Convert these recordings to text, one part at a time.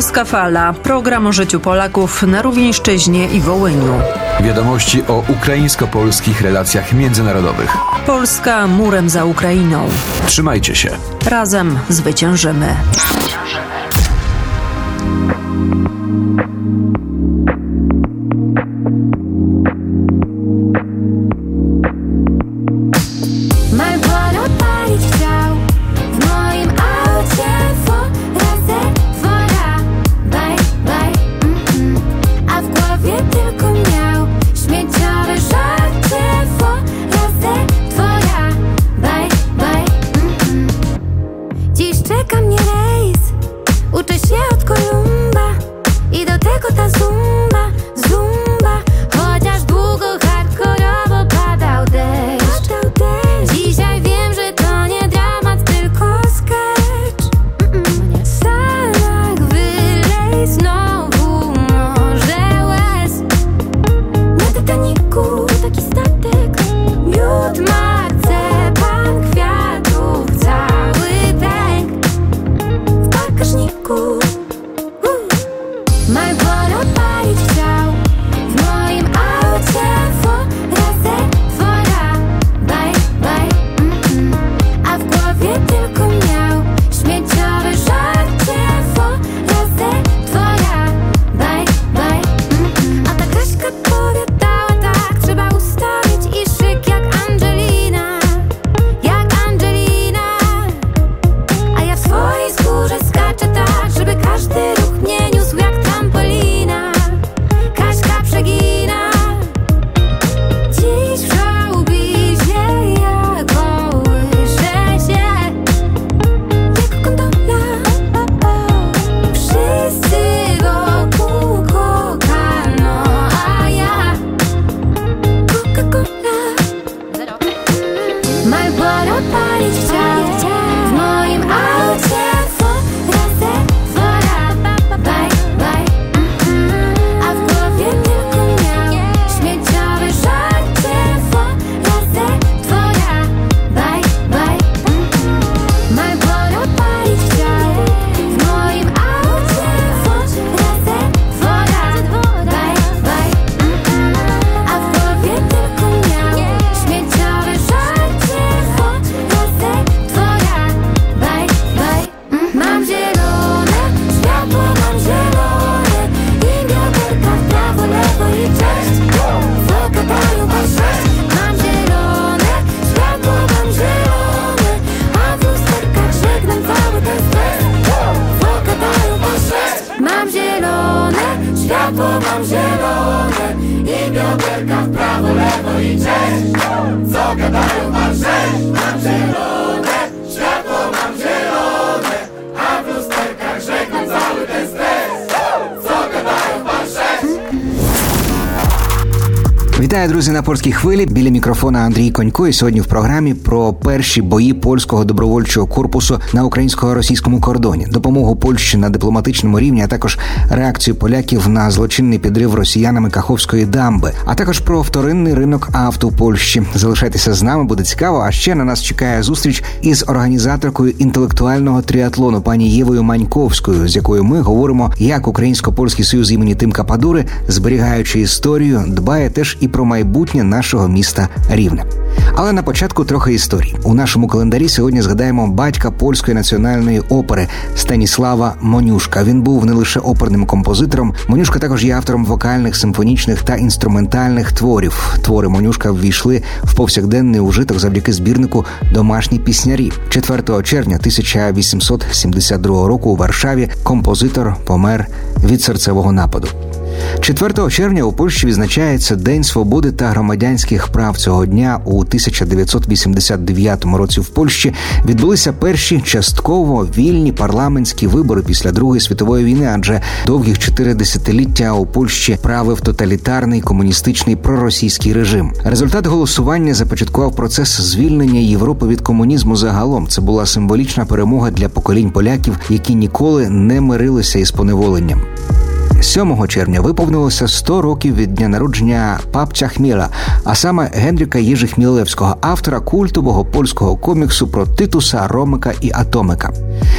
Polska Fala. Program o życiu Polaków na Rówieńszczyźnie i Wołyniu. Wiadomości o ukraińsko-polskich relacjach międzynarodowych. Polska murem za Ukrainą. Trzymajcie się. Razem zwyciężymy. Marlboro друзі, на польській хвилі. Біля мікрофона Андрій Конько. І сьогодні в програмі про перші бої польського добровольчого корпусу на українсько-російському кордоні, допомогу Польщі на дипломатичному рівні, а також реакцію поляків на злочинний підрив росіянами Каховської дамби, а також про вторинний ринок авто Польщі. Залишайтеся з нами, буде цікаво. А ще на нас чекає зустріч із організаторкою інтелектуального тріатлону пані Євою Маньковською, з якою ми говоримо, як Українсько-польський союз імені Тимка Падури, зберігаючи історію, дбає теж і про майбутнє нашого міста Рівне. Але на початку трохи історії. У нашому календарі сьогодні згадаємо батька польської національної опери Станіслава Монюшка. Він був не лише оперним композитором. Монюшка також є автором вокальних, симфонічних та інструментальних творів. Твори Монюшка ввійшли в повсякденний ужиток завдяки збірнику Домашні піснярі. 4 червня 1872 року у Варшаві композитор помер від серцевого нападу. 4 червня у Польщі відзначається День свободи та громадянських прав цього дня у 1989 році. В Польщі відбулися перші частково вільні парламентські вибори після Другої світової війни, адже довгих чотири десятиліття у Польщі правив тоталітарний комуністичний проросійський режим. Результат голосування започаткував процес звільнення Європи від комунізму загалом. Це була символічна перемога для поколінь поляків, які ніколи не мирилися із поневоленням. 7 червня виповнилося 100 років від дня народження папця Хміла, а саме Генріка Єжи Хмілевського, автора культового польського коміксу про Титуса, Ромика і Атомика.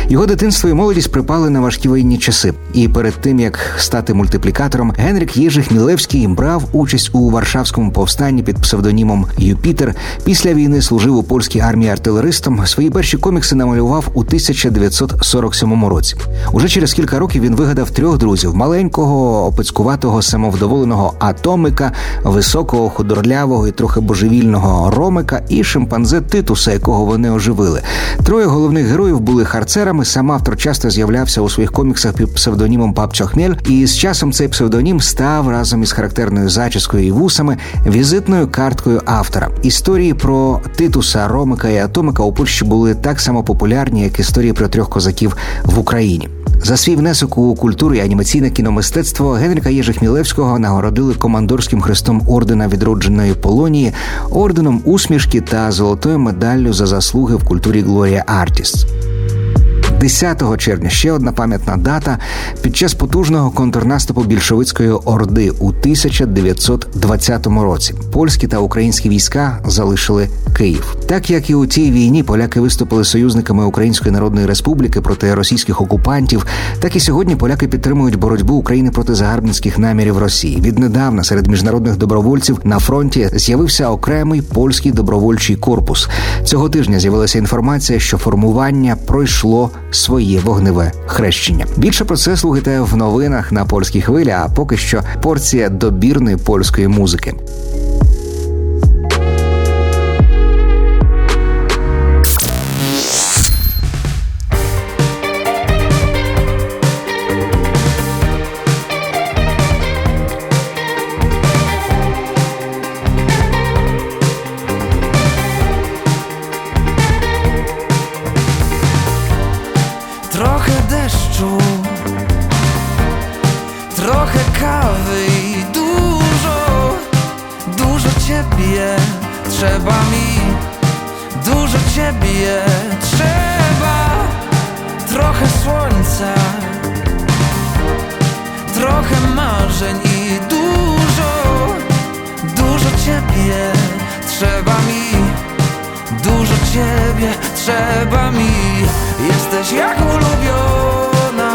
Його дитинство і молодість припали на важкі воєнні часи. І перед тим як стати мультиплікатором, Генрік Єжи Хмілевський брав участь у Варшавському повстанні під псевдонімом Юпітер. Після війни служив у польській армії артилеристом. Свої перші комікси намалював у 1947 році. Уже через кілька років він вигадав трьох друзів: маленького, опицькуватого, самовдоволеного атомика, високого, худорлявого і трохи божевільного ромика і шимпанзе Титуса, якого вони оживили. Троє головних героїв були харцерами. Сам автор часто з'являвся у своїх коміксах під псевдонімом Папчо Хмель, і з часом цей псевдонім став разом із характерною зачіскою і вусами візитною карткою автора. Історії про Титуса, Ромика і Атомика у Польщі були так само популярні, як історії про трьох козаків в Україні. За свій внесок у культуру і анімаційне кіномистецтво Генрика Єжихмілевського нагородили командорським хрестом ордена відродженої Полонії, орденом усмішки та золотою медаллю за заслуги в культурі Глорія Артіс. 10 червня ще одна пам'ятна дата під час потужного контрнаступу більшовицької орди у 1920 році. Польські та українські війська залишили Київ. Так як і у цій війні поляки виступили союзниками Української Народної Республіки проти російських окупантів, так і сьогодні поляки підтримують боротьбу України проти загарбницьких намірів Росії. Віднедавна серед міжнародних добровольців на фронті з'явився окремий польський добровольчий корпус. Цього тижня з'явилася інформація, що формування пройшло своє вогневе хрещення. Більше про це слухайте в новинах на польській хвилі. А поки що порція добірної польської музики. Jesteś jak ulubiona.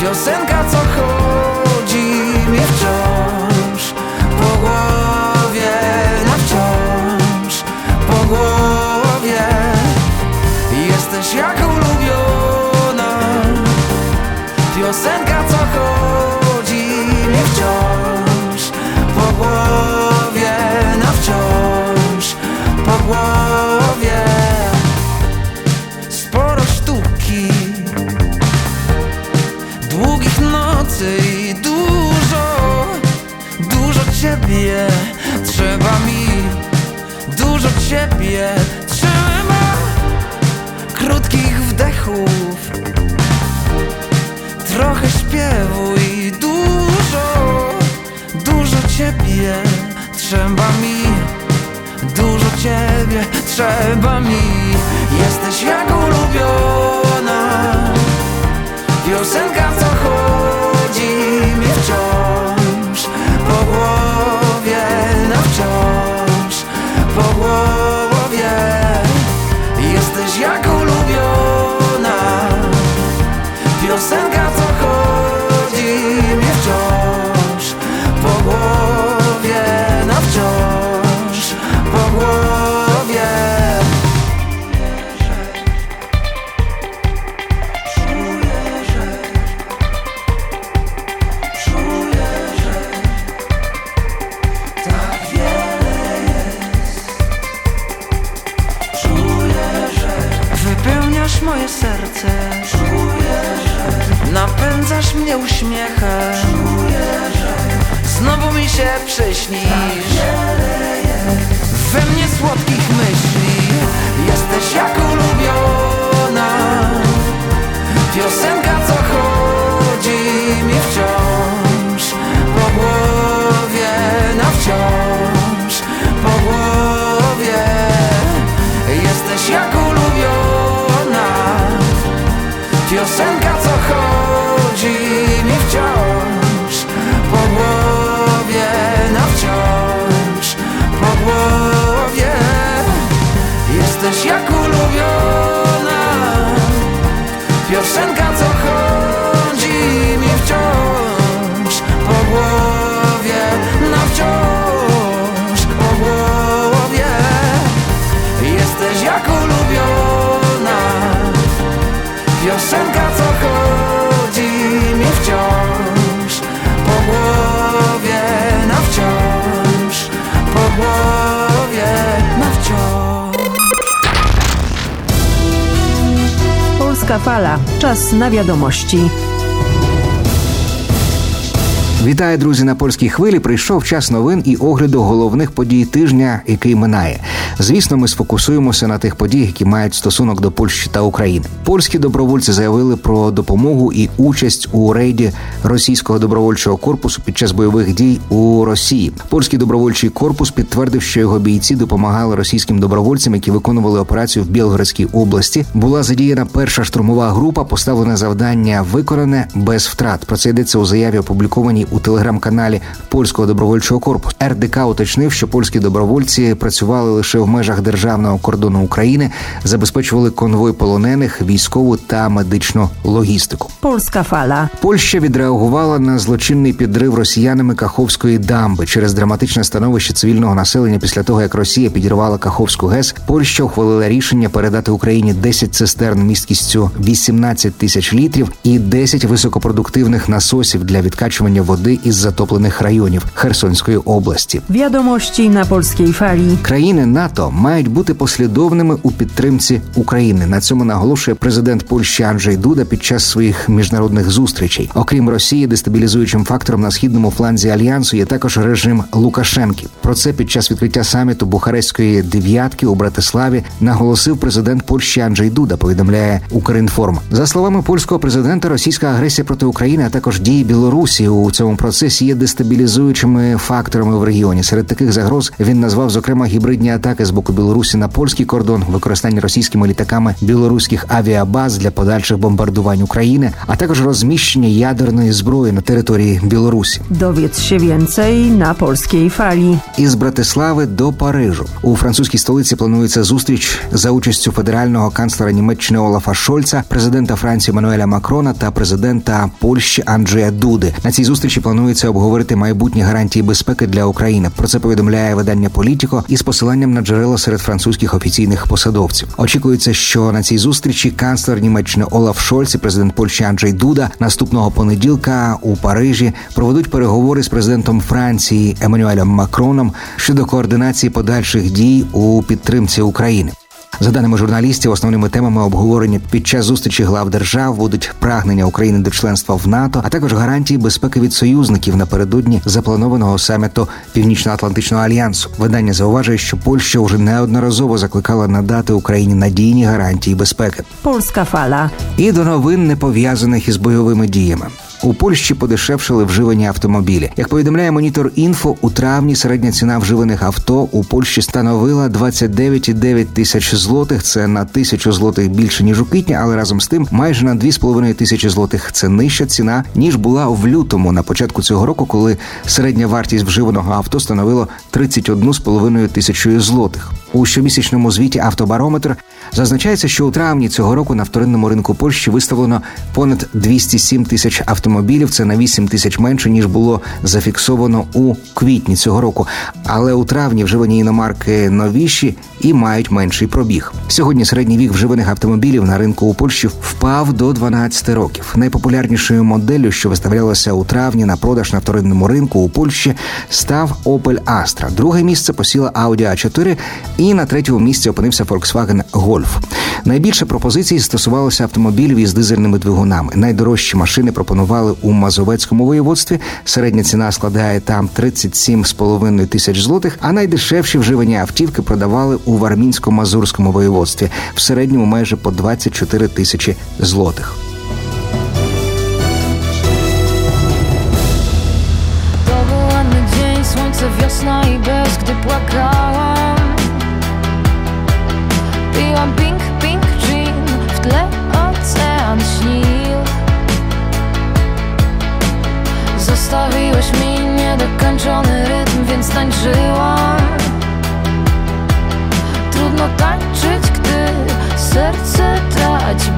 Piosenka co chodzi ciebie trzeba mi. Jesteś jak ulubiona. Piosenka co chodzi mi wciąż. Po głowie na wciąż. Po głowie. Jesteś jak ulubiona. Piosenka mnie że Znowu mi się przyśnisz We mnie słodkich myśli Polska Fala. Czas na wiadomości. Вітаю, друзі, на польській хвилі. Прийшов час новин і огляду головних подій тижня, який минає. Звісно, ми сфокусуємося на тих подіях, які мають стосунок до Польщі та України. Польські добровольці заявили про допомогу і участь у рейді російського добровольчого корпусу під час бойових дій у Росії. Польський добровольчий корпус підтвердив, що його бійці допомагали російським добровольцям, які виконували операцію в Білгородській області. Була задіяна перша штурмова група. Поставлене завдання виконане без втрат. Про це йдеться у заяві, опублікованій у телеграм-каналі польського добровольчого корпусу. РДК уточнив, що польські добровольці працювали лише в межах державного кордону України, забезпечували конвой полонених, військову та медичну логістику. Polska Fala. Польща відреагувала на злочинний підрив росіянами Каховської дамби через драматичне становище цивільного населення після того, як Росія підірвала Каховську ГЕС. Польща ухвалила рішення передати Україні 10 цистерн місткістю 18 тисяч літрів і 10 високопродуктивних насосів для відкачування води із затоплених районів Херсонської області. Wiadomości na Polskiej Fali. Країни НАТО мають бути послідовними у підтримці України. На цьому наголошує президент Польщі Анджей Дуда під час своїх міжнародних зустрічей. Окрім Росії, дестабілізуючим фактором на східному фланзі альянсу є також режим Лукашенки. Про це під час відкриття саміту Бухарестської дев'ятки у Братиславі наголосив президент Польщі Анджей Дуда. Повідомляє Укрінформ. За словами польського президента, російська агресія проти України, а також дії Білорусі у цьому процесі є дестабілізуючими факторами в регіоні. Серед таких загроз він назвав зокрема гібридні атаки з боку Білорусі на польський кордон, використання російськими літаками білоруських авіабаз для подальших бомбардувань України, а також розміщення ядерної зброї на території Білорусі. Dowiedz się więcej na Polskiej Fali. Із Братислави до Парижу у французькій столиці планується зустріч за участю федерального канцлера Німеччини Олафа Шольца, президента Франції Мануеля Макрона та президента Польщі Анджея Дуди. На цій зустрічі планується обговорити майбутні гарантії безпеки для України. Про це повідомляє видання Політіко із посиланням на джерела серед французьких офіційних посадовців. Очікується, що на цій зустрічі канцлер Німеччини Олаф Шольц і президент Польщі Анджей Дуда наступного понеділка у Парижі проведуть переговори з президентом Франції Еммануелем Макроном щодо координації подальших дій у підтримці України. За даними журналістів, основними темами обговорення під час зустрічі глав держав будуть прагнення України до членства в НАТО, а також гарантії безпеки від союзників напередодні запланованого саміту Північно-Атлантичного альянсу. Видання зауважує, що Польща вже неодноразово закликала надати Україні надійні гарантії безпеки. Polska Fala. І до новин не пов'язаних із бойовими діями. У Польщі подешевшили вживані автомобілі. Як повідомляє монітор інфо, у травні середня ціна вживаних авто у Польщі становила 29,9 тисяч злотих. Це на тисячу злотих більше ніж у квітні, але разом з тим майже на 2,5 тисячі злотих. Це нижча ціна ніж була в лютому на початку цього року, коли середня вартість вживаного авто становила 31,5 тисячою злотих. У щомісячному звіті автобарометр зазначається, що у травні цього року на вторинному ринку Польщі виставлено понад 207 тисяч автомобілів. Це на 8 тисяч менше ніж було зафіксовано у квітні цього року. Але у травні вживані іномарки новіші і мають менший пробіг. Сьогодні середній вік вживаних автомобілів на ринку у Польщі впав до 12 років. Найпопулярнішою моделлю, що виставлялася у травні на продаж на вторинному ринку у Польщі, став Opel Astra. Друге місце посіла Audi A4 і на третьому місці опинився Volkswagen Golf. Найбільше пропозицій стосувалося автомобілів із дизельними двигунами. Найдорожчі машини пропонували у Мазовецькому воєводстві. Середня ціна складає там 37,5 тисяч злотих, а найдешевші вживані автівки продавали у Вармінсько-Мазурському воєводстві в середньому майже по 24 тисячі злотих. To był ładny dzień, słońce, Zostawiłeś mi niedokończony rytm, więc tańczyłam. Trudno tańczyć, gdy serce traci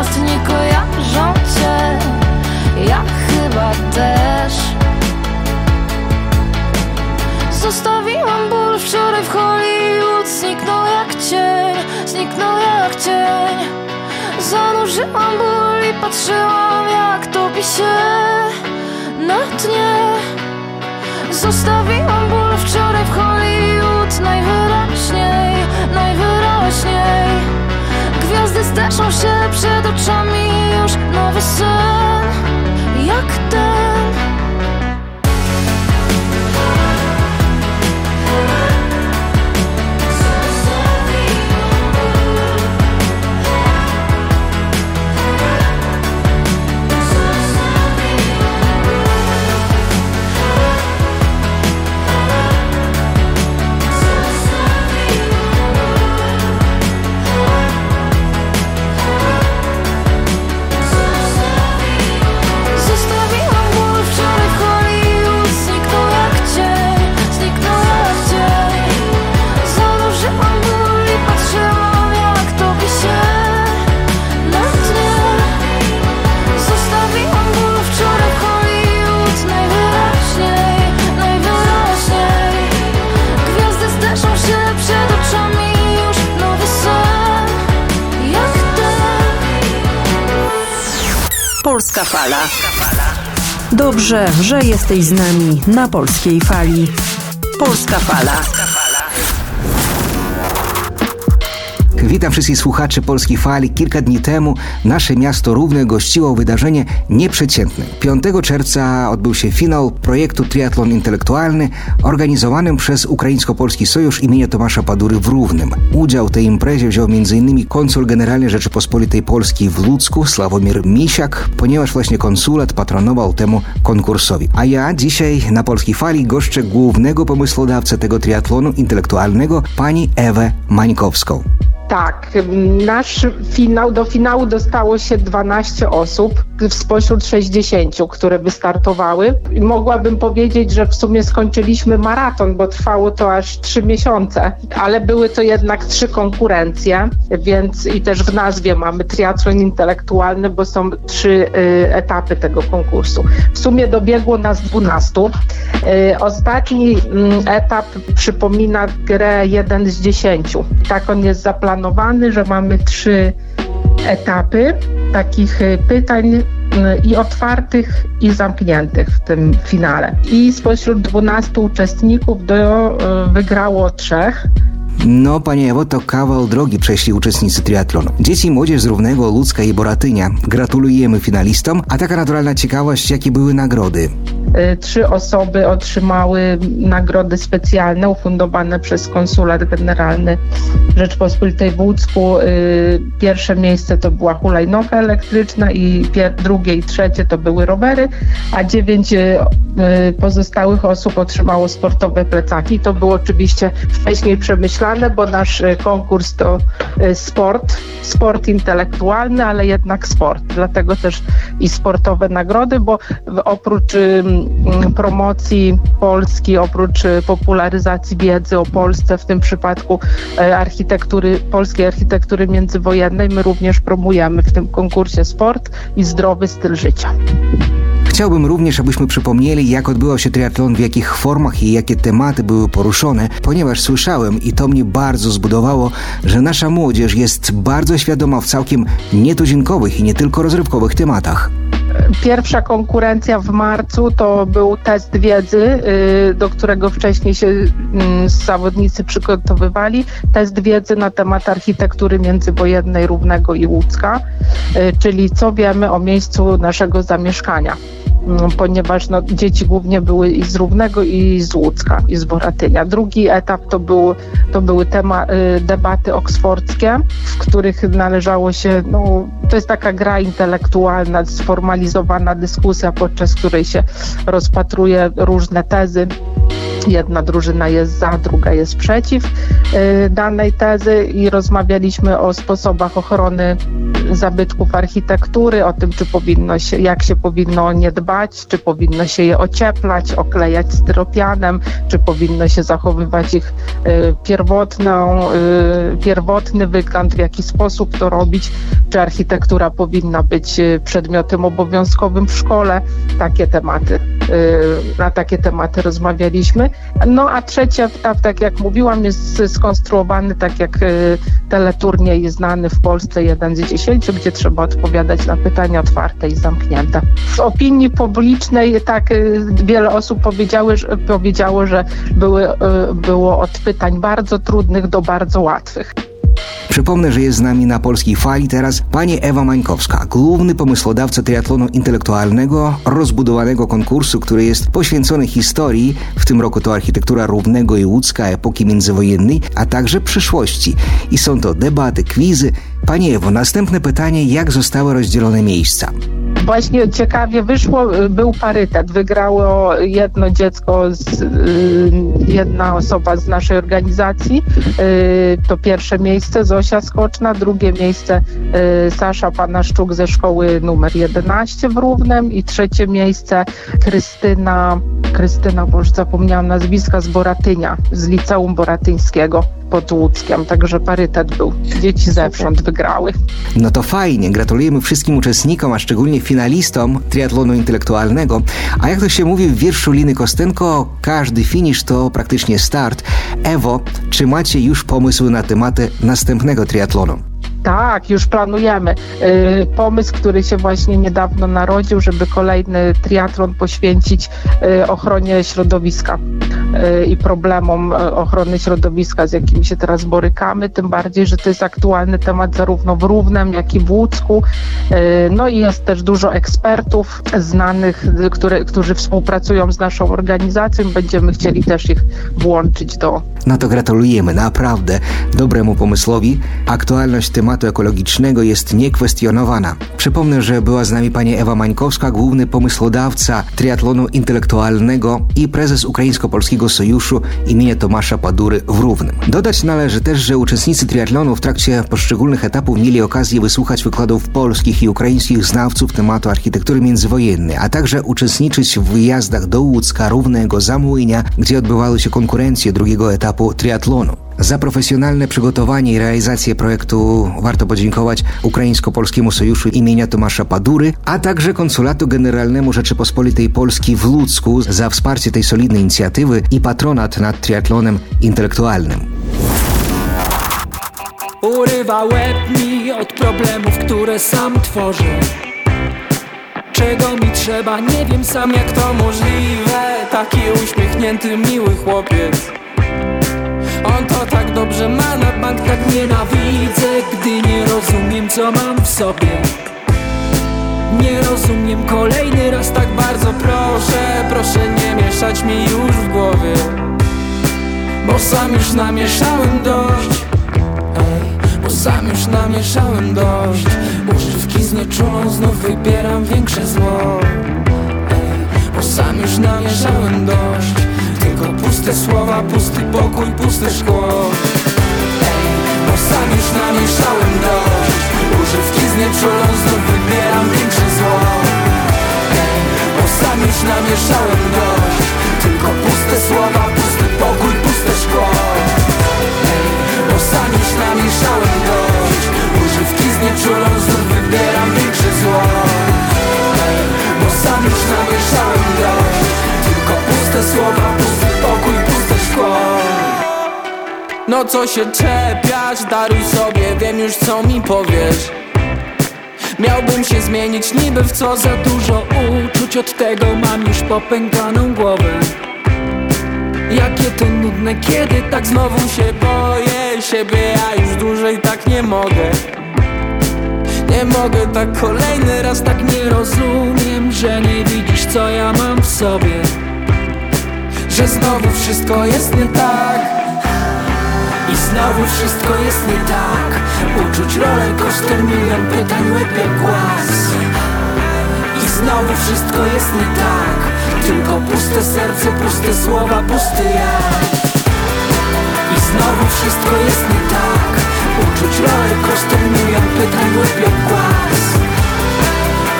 miast Nie kojarzą cię Ja chyba też. Zostawiłam ból wczoraj w Hollywood Zniknął jak cień Zniknął jak cień. Zanurzyłam ból i patrzyłam jak topi się na dnie. Zostawiłam ból Gwiazdy steszą się przed oczami Już nowy sen. Jak ten Fala. Dobrze, że jesteś z nami na polskiej fali. Polska Fala. Witam wszystkich słuchaczy Polskiej Fali. Kilka dni temu nasze miasto Równe gościło wydarzenie nieprzeciętne. 5 czerwca odbył się finał projektu Triatlon Intelektualny organizowanym przez Ukraińsko-Polski Sojusz imienia Tomasza Padury w Równym. Udział w tej imprezie wziął m.in. konsul generalny Rzeczypospolitej Polskiej w Ludzku Sławomir Misiak, ponieważ właśnie konsulat patronował temu konkursowi. A ja dzisiaj na Polskiej Fali goszczę głównego pomysłodawcę tego triatlonu intelektualnego, pani Ewę Mańkowską. Tak, nasz finał, do finału dostało się 12 osób spośród 60, które wystartowały. Mogłabym powiedzieć, że w sumie skończyliśmy maraton, bo trwało to aż 3 miesiące, ale były to jednak trzy konkurencje, więc i też w nazwie mamy triatlon intelektualny, bo są trzy y, etapy tego konkursu. W sumie dobiegło nas 12. Y, ostatni mm, etap przypomina grę 1 z 10. Tak on jest zaplanowany, że mamy trzy etapy takich y, pytań y, i otwartych, i zamkniętych w tym finale. I spośród 12 uczestników do, y, wygrało trzech. No, panie Ewo, to kawał drogi przeszli uczestnicy triatlonu. Dzieci i młodzież z Równego, Ludzka i Boratynia. Gratulujemy finalistom, a taka naturalna ciekawość, jakie były nagrody. Y, Trzy osoby otrzymały nagrody specjalne ufundowane przez Konsulat Generalny Rzeczpospolitej w. Y, Pierwsze miejsce to była hulajnoga elektryczna i drugie i trzecie to były rowery, a dziewięć y, pozostałych osób otrzymało sportowe plecaki. To było oczywiście wcześniej przemyślane, bo nasz konkurs to sport, sport intelektualny, ale jednak sport. Dlatego też i sportowe nagrody, bo oprócz promocji Polski, oprócz y, popularyzacji wiedzy o Polsce, w tym przypadku e, architektury, polskiej architektury międzywojennej, my również promujemy w tym konkursie sport i zdrowy styl życia. Chciałbym również, abyśmy przypomnieli, jak odbywał się triatlon, w jakich formach i jakie tematy były poruszone, ponieważ słyszałem i to mnie bardzo zbudowało, że nasza młodzież jest bardzo świadoma w całkiem nietuzinkowych i nie tylko rozrywkowych tematach. Pierwsza konkurencja w marcu to był test wiedzy, y, do którego wcześniej się mm, zawodnicy przygotowywali. Test wiedzy na temat architektury międzywojennej Równego i Łódzka, y, czyli co wiemy o miejscu naszego zamieszkania. Mm, Ponieważ no, dzieci głównie były i z Równego, i z Łódzka, i z Boratynia. Drugi etap to, był, to były tema, y, debaty oksfordzkie, w których należało się, no, to jest taka gra intelektualna, sformalizowana dyskusja, podczas której się rozpatruje różne tezy jedna drużyna jest za, druga jest przeciw y, danej tezy i rozmawialiśmy o sposobach ochrony zabytków architektury, o tym, czy powinno się, jak się powinno o nie dbać, czy powinno się je ocieplać, oklejać styropianem, czy powinno się zachowywać ich y, pierwotną, y, pierwotny wygląd, w jaki sposób to robić, czy architektura powinna być y, przedmiotem obowiązkowym w szkole. Takie tematy, na takie tematy rozmawialiśmy. No a trzeci etap, tak jak mówiłam, jest skonstruowany tak jak teleturniej znany w Polsce 1 z 10, gdzie trzeba odpowiadać na pytania otwarte i zamknięte. W opinii publicznej tak y, wiele osób powiedziały, że, powiedziało, że były, y, było od pytań bardzo trudnych do bardzo łatwych. Przypomnę, że jest z nami na polskiej fali teraz pani Ewa Mańkowska, główny pomysłodawca triatlonu intelektualnego, rozbudowanego konkursu, który jest poświęcony historii, w tym roku to architektura Równego i Łódzka epoki międzywojennej, a także przyszłości. I są to debaty, kwizy. Pani Ewo, następne pytanie, jak zostały rozdzielone miejsca? Właśnie ciekawie wyszło, był parytet. Wygrało jedno dziecko, z, y, jedna osoba z naszej organizacji. Y, to pierwsze miejsce Zosia Skoczna, drugie miejsce y, Sasza Panaszczuk ze szkoły numer 11 w Równem i trzecie miejsce Krystyna, Krystyna, bo już zapomniałam nazwiska, z Boratynia, z Liceum Boratyńskiego pod Łódzkiem. Także parytet był. Dzieci zewsząd wygrały. No to fajnie, gratulujemy wszystkim uczestnikom, a szczególnie finalistom triatlonu intelektualnego. A jak to się mówi w wierszu Liny Kostenko, każdy finisz to praktycznie start. Ewo, czy macie już pomysły na tematy następnego triatlonu? Tak, już planujemy. Y, Pomysł, który się właśnie niedawno narodził, żeby kolejny triatlon poświęcić y, ochronie środowiska y, i problemom ochrony środowiska, z jakimi się teraz borykamy. Tym bardziej, że to jest aktualny temat zarówno w Równem, jak i w Łódzku. No i jest też dużo ekspertów znanych, które, którzy współpracują z naszą organizacją. Będziemy chcieli też ich włączyć do No to gratulujemy, naprawdę dobremu pomysłowi. Aktualność tematu ekologicznego jest niekwestionowana. Przypomnę, że była z nami pani Ewa Mańkowska, główny pomysłodawca triatlonu intelektualnego i prezes Ukraińsko-Polskiego Sojuszu imienia Tomasza Padury w Równym. Dodać należy też, że uczestnicy triatlonu w trakcie poszczególnych etapów mieli okazję wysłuchać wykładów polskich i ukraińskich znawców tematu architektury międzywojennej, a także uczestniczyć w wyjazdach do Łódzka, Równego, Zamłynia, gdzie odbywały się konkurencje drugiego etapu triatlonu. Za profesjonalne przygotowanie i realizację projektu warto podziękować Ukraińsko-Polskiemu Sojuszu imienia Tomasza Padury, a także Konsulatu Generalnemu Rzeczypospolitej Polski w Ludzku za wsparcie tej solidnej inicjatywy i patronat nad triatlonem intelektualnym. Urywa łeb mi od problemów, które sam tworzę. Czego mi trzeba, nie wiem sam jak to możliwe. Taki uśmiechnięty, miły chłopiec On to tak dobrze ma, na bank tak nienawidzę Gdy nie rozumiem co mam w sobie. Nie rozumiem kolejny raz tak bardzo proszę Proszę nie mieszać mi już w głowie. Bo sam już namieszałem dość. Ej, bo sam już namieszałem dość. Używki znieczulą znów wybieram większe zło. Ej, bo sam już namieszałem dość Tylko puste słowa, pusty pokój, puste szkło. Bo sam już namieszałem dość. Używki znieczulą znów wybieram większe zło. Bo sam już namieszałem dość. Tylko puste słowa, pusty pokój, puste szkło. Bo sam już namieszałem dość. Używki znieczulą znów wybieram większe zło. Bo sam już namieszałem dość. Tylko puste słowa, pokój, No co się czepiać, daruj sobie, wiem już co mi powiesz. Miałbym się zmienić niby w co za dużo uczuć. Od tego mam już popękaną głowę. Jakie to nudne, kiedy tak znowu się boję siebie Ja już dłużej tak nie mogę. Nie mogę tak kolejny raz tak nie rozumiem Że nie widzisz co ja mam w sobie Że znowu wszystko jest nie tak. I znowu wszystko jest nie tak. Uczuć rolę kosztem milion pytań jak głaz. I znowu wszystko jest nie tak. Tylko puste serce, puste słowa, pusty ja I znowu wszystko jest nie tak. Uczuć roller coaster, milion pytań, głębią głaz.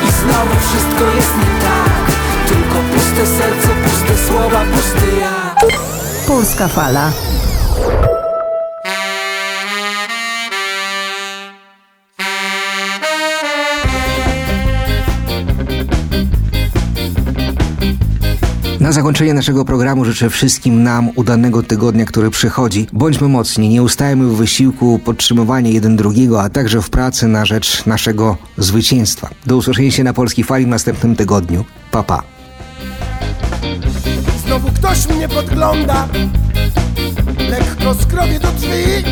I znowu wszystko jest nie tak puste serce, puste słowa, pusty ja Polska Fala. Na zakończenie naszego programu życzę wszystkim nam udanego tygodnia, który przychodzi. Bądźmy mocni, nie ustajemy w wysiłku podtrzymywania jeden drugiego, a także w pracy na rzecz naszego zwycięstwa. Do usłyszenia się na Polskiej Fali w następnym tygodniu. Pa, pa. Ktoś mnie podgląda. Lekko skrobię do drzwi.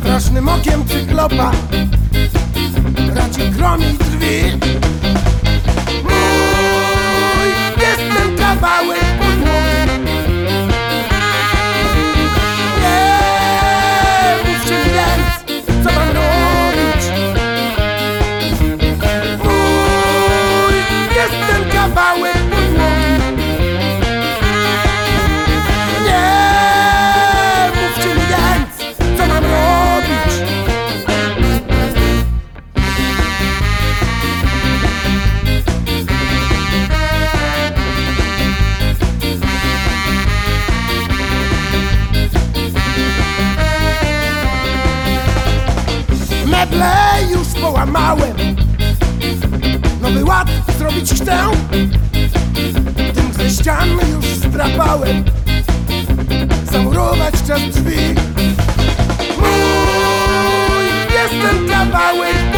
Strasznym okiem cyklopa Raci gromi drzwi. Mój jest ten kawałek podłogi Meble już połamałem. Nowy ład zrobić chcę Tym ze ścian już strapałem Zamurować czas drzwi. Mój jest ten kawałek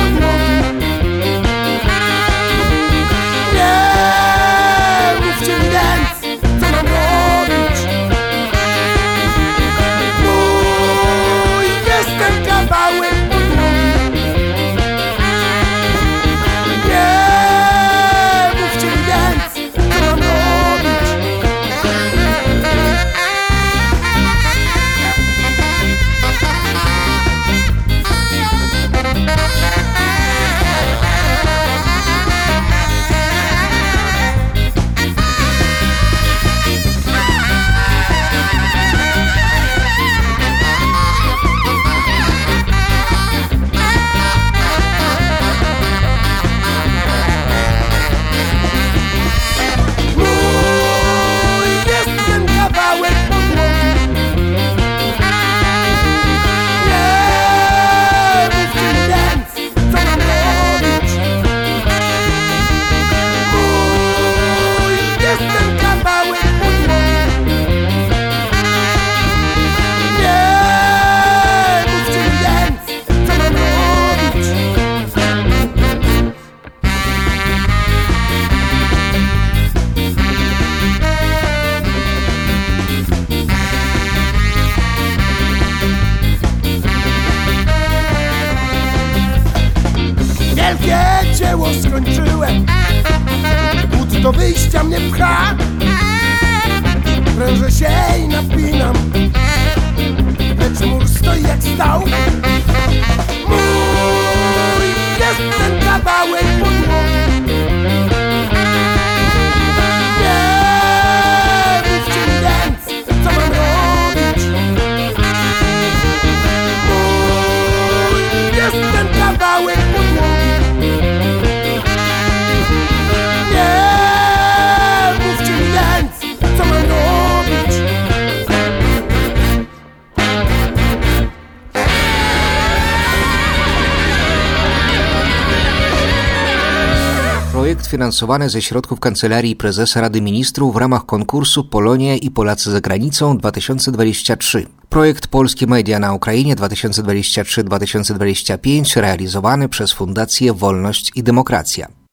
Projekt finansowany ze środków Kancelarii Prezesa Rady Ministrów w ramach konkursu Polonia i Polacy za granicą 2023. Projekt Polskie Media na Ukrainie 2023-2025 realizowany przez Fundację Wolność i Demokracja.